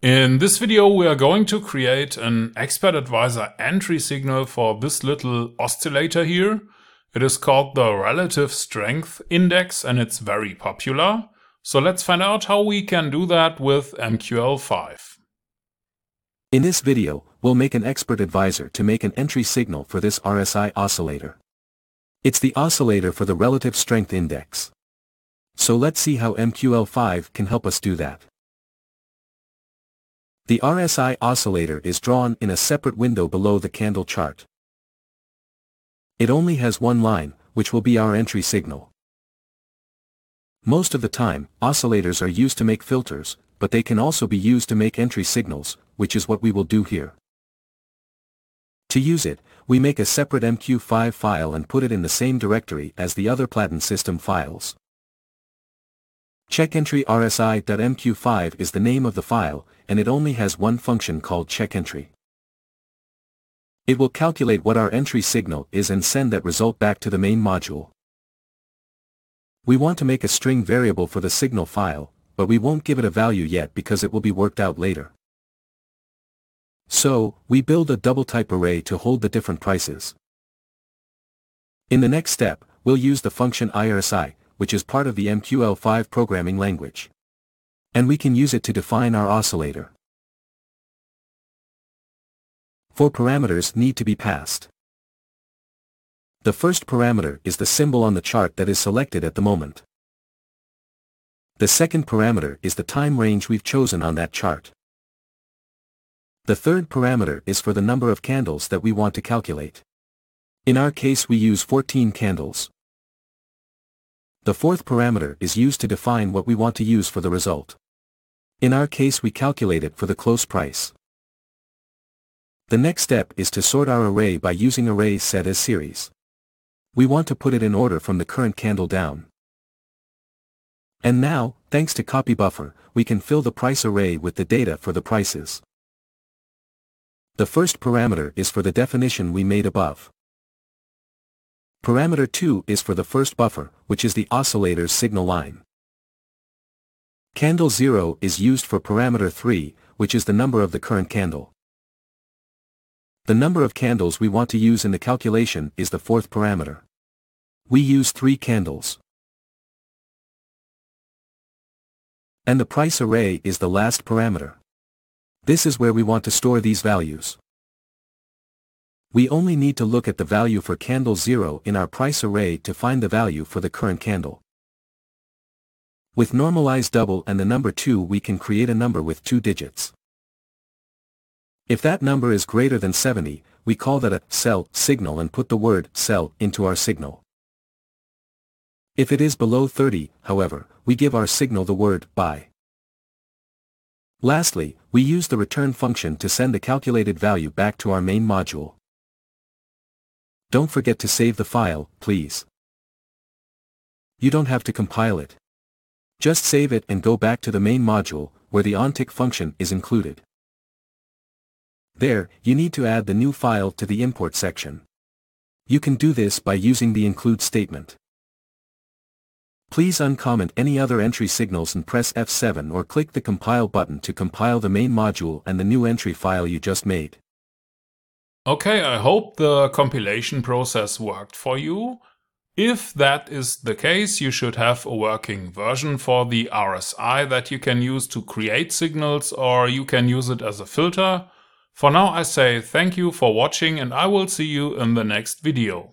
In this video we are going to create an Expert Advisor entry signal for this little oscillator here. It is called the Relative Strength Index and it's very popular. So let's find out how we can do that with MQL5. In this video, we'll make an Expert Advisor to make an entry signal for this RSI oscillator. It's the oscillator for the Relative Strength Index. So let's see how MQL5 can help us do that. The RSI oscillator is drawn in a separate window below the candle chart. It only has one line, which will be our entry signal. Most of the time, oscillators are used to make filters, but they can also be used to make entry signals, which is what we will do here. To use it, we make a separate MQ5 file and put it in the same directory as the other Platin system files. CheckEntry RSI.mq5 is the name of the file, and it only has one function called checkEntry. It will calculate what our entry signal is and send that result back to the main module. We want to make a string variable for the signal file, but we won't give it a value yet because it will be worked out later. So, we build a double type array to hold the different prices. In the next step, we'll use the function IRSI, which is part of the MQL5 programming language. And we can use it to define our oscillator. Four parameters need to be passed. The first parameter is the symbol on the chart that is selected at the moment. The second parameter is the time range we've chosen on that chart. The third parameter is for the number of candles that we want to calculate. In our case we use 14 candles. The fourth parameter is used to define what we want to use for the result. In our case we calculate it for the close price. The next step is to sort our array by using array set as series. We want to put it in order from the current candle down. And now, thanks to copy buffer, we can fill the price array with the data for the prices. The first parameter is for the definition we made above. Parameter 2 is for the first buffer, which is the oscillator's signal line. Candle 0 is used for parameter 3, which is the number of the current candle. The number of candles we want to use in the calculation is the fourth parameter. We use 3 candles. And the price array is the last parameter. This is where we want to store these values. We only need to look at the value for candle 0 in our price array to find the value for the current candle. With normalized double and the number 2 we can create a number with two digits. If that number is greater than 70, we call that a sell signal and put the word sell into our signal. If it is below 30, however, we give our signal the word buy. Lastly, we use the return function to send the calculated value back to our main module. Don't forget to save the file, please. You don't have to compile it. Just save it and go back to the main module, where the onTick function is included. There, you need to add the new file to the import section. You can do this by using the include statement. Please uncomment any other entry signals and press F7 or click the compile button to compile the main module and the new entry file you just made. Okay, I hope the compilation process worked for you. If that is the case, you should have a working version for the RSI that you can use to create signals or you can use it as a filter. For now I say thank you for watching and I will see you in the next video.